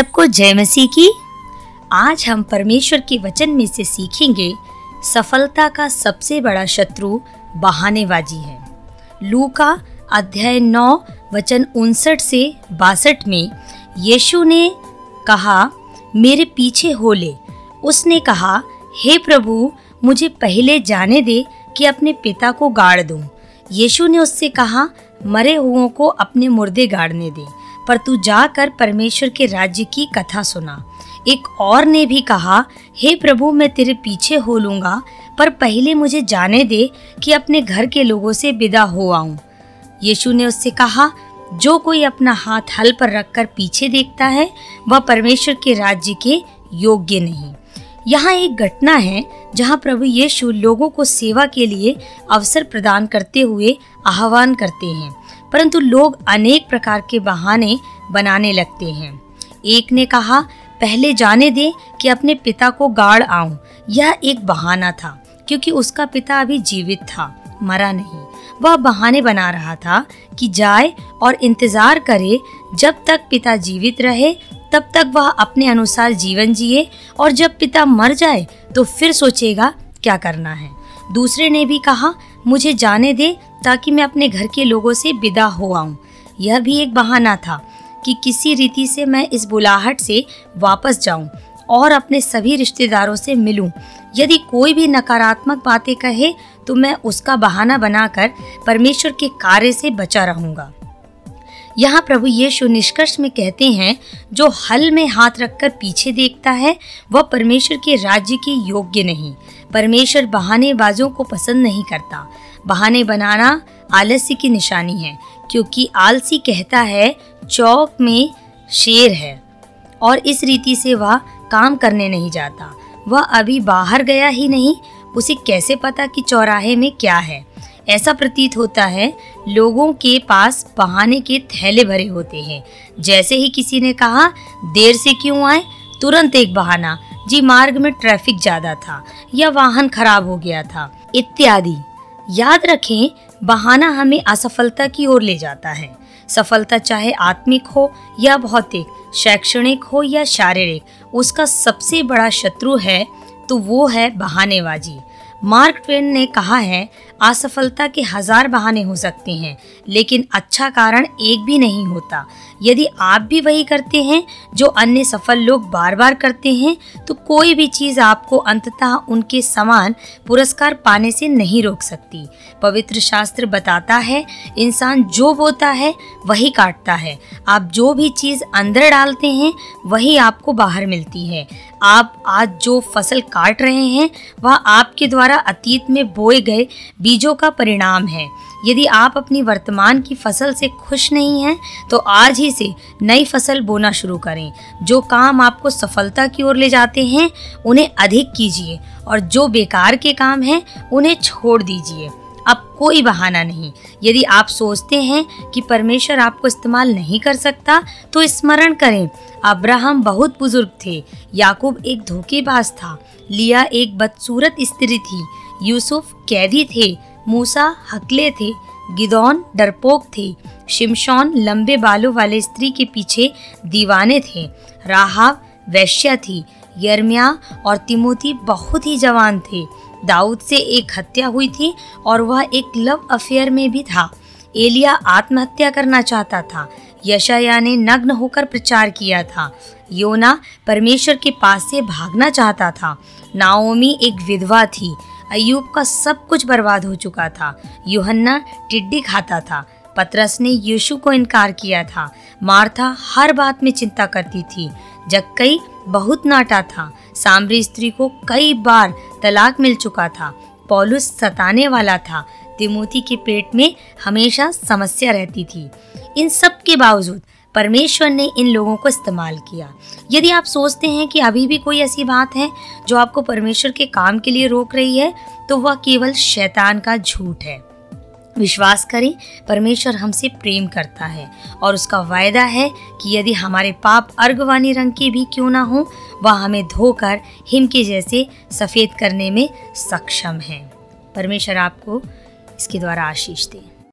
सबको जय मसीह की। आज हम परमेश्वर के वचन में से सीखेंगे, सफलता का सबसे बड़ा शत्रु बहानेबाजी है। लू का अध्याय नौ, वचन उनसठ से बासठ में यीशु ने कहा, मेरे पीछे हो ले। उसने कहा, हे प्रभु, मुझे पहले जाने दे कि अपने पिता को गाड़ दूँ। यीशु ने उससे कहा, मरे हुओं को अपने मुर्दे गाड़ने दे। पर तू जाकर परमेश्वर के राज्य की कथा सुना। एक और ने भी कहा, हे प्रभु, मैं तेरे पीछे हो लूँगा, पर पहले मुझे जाने दे कि अपने घर के लोगों से विदा हो आऊँ। यीशु ने उससे कहा, जो कोई अपना हाथ हल पर रखकर पीछे देखता है, वह परमेश्वर के राज्य के योग्य नहीं। यहाँ एक घटना है, जहाँ प्रभु यीशु लोगों को सेवा के लिए अवसर प्रदान करते हुए आह्वान करते हैं। परंतु लोग अनेक प्रकार के बहाने बनाने लगते हैं। एक ने कहा, पहले जाने दे कि अपने पिता को गाड़ आऊँ। यह एक बहाना था, क्योंकि उसका पिता अभी जीवित था, मरा नहीं। वह बहाने बना रहा था कि जाए और इंतज़ार करे, जब तक पिता जीवित रहे, तब तक वह अपने अनुसार जीवन जिए, और जब पिता मर जाए तो फिर सोचेगा, क्या करना है? दूसरे ने भी कहा, मुझे जाने दे ताकि मैं अपने घर के लोगों से विदा हो आऊँ। यह भी एक बहाना था कि किसी रीति से मैं इस बुलाहट से वापस जाऊँ और अपने सभी रिश्तेदारों से मिलूं। यदि कोई भी नकारात्मक बातें कहे तो मैं उसका बहाना बनाकर परमेश्वर के कार्य से बचा रहूँगा। यहाँ प्रभु यीशु निष्कर्ष में कहते हैं, जो हल में हाथ रखकर पीछे देखता है, वह परमेश्वर के राज्य के योग्य नहीं। परमेश्वर बहानेबाजों को पसंद नहीं करता। बहाने बनाना आलस्य की निशानी है, क्योंकि आलसी कहता है, चौक में शेर है। और इस रीति से वह काम करने नहीं जाता। वह अभी बाहर गया ही नहीं, उसे कैसे पता कि चौराहे में क्या है? ऐसा प्रतीत होता है, लोगों के पास बहाने के थैले भरे होते हैं। जैसे ही किसी ने कहा, देर से क्यों आए? तुरंत एक बहाना। जी, मार्ग में ट्रैफ़िक ज़्यादा था, या वाहन खराब हो गया था, इत्यादि। याद रखें, बहाना हमें असफलता की ओर ले जाता है। सफलता चाहे आत्मिक हो या भौतिक, शैक्षणिक हो या शारीरिक, उसका सबसे बड़ा शत्रु है तो वो है बहानेबाजी। मार्क ट्वेन ने कहा है असफलता के हज़ार बहाने हो सकते हैं, लेकिन अच्छा कारण एक भी नहीं होता। यदि आप भी वही करते हैं, जो अन्य सफल लोग बार बार करते हैं तो कोई भी चीज़ आपको अंततः उनके समान पुरस्कार पाने से नहीं रोक सकती। पवित्र शास्त्र बताता है, इंसान जो बोता है, वही काटता है। आप जो भी चीज़ अंदर डालते हैं, वही आपको बाहर मिलती है। आप आज जो फ़सल काट रहे हैं, वह आपके द्वारा अतीत में बोए गए बीजों का परिणाम है। यदि आप अपनी वर्तमान की फ़सल से खुश नहीं हैं तो आज ही से नई फ़सल बोना शुरू करें। जो काम आपको सफलता की ओर ले जाते हैं, उन्हें अधिक कीजिए और जो बेकार के काम हैं, उन्हें छोड़ दीजिए। अब कोई बहाना नहीं। यदि आप सोचते हैं कि परमेश्वर आपको इस्तेमाल नहीं कर सकता तो स्मरण करें, अब्राहम बहुत बुज़ुर्ग थे। याकूब एक धोखेबाज था। लिया एक बदसूरत स्त्री थी। यूसुफ कैदी थे, मूसा हकले थे, गिदौन डरपोक थे, शिमशौन लंबे बालों वाले स्त्री के पीछे दीवाने थे राहाव वैश्या थी यर्मिया और तिमोती बहुत ही जवान थे, दाऊद से एक हत्या हुई थी और वह एक लव अफेयर में भी था, एलिया आत्महत्या करना चाहता था यशाया ने नग्न होकर प्रचार किया था, योना परमेश्वर के पास से भागना चाहता था, नाओमी एक विधवा थी अयूब का सब कुछ बर्बाद हो चुका था। यूहन्ना टिड्डी खाता था। पतरस ने यीशु को इनकार किया था। मार्था हर बात में चिंता करती थी। जक्कई बहुत नाटा था, सामरी स्त्री को कई बार तलाक मिल चुका था। पौलुस सताने वाला था। तिमोती के पेट में हमेशा समस्या रहती थी। इन सब के बावजूद परमेश्वर ने इन लोगों को इस्तेमाल किया। यदि आप सोचते हैं कि अभी भी कोई ऐसी बात है जो आपको परमेश्वर के काम के लिए रोक रही है तो वह केवल शैतान का झूठ है। विश्वास करें, परमेश्वर हमसे प्रेम करता है और उसका वायदा है कि यदि हमारे पाप अर्गवानी रंग के भी क्यों ना हो, वह हमें धोकर हिम के जैसे सफ़ेद करने में सक्षम है। परमेश्वर आपको इसके द्वारा आशीष दे।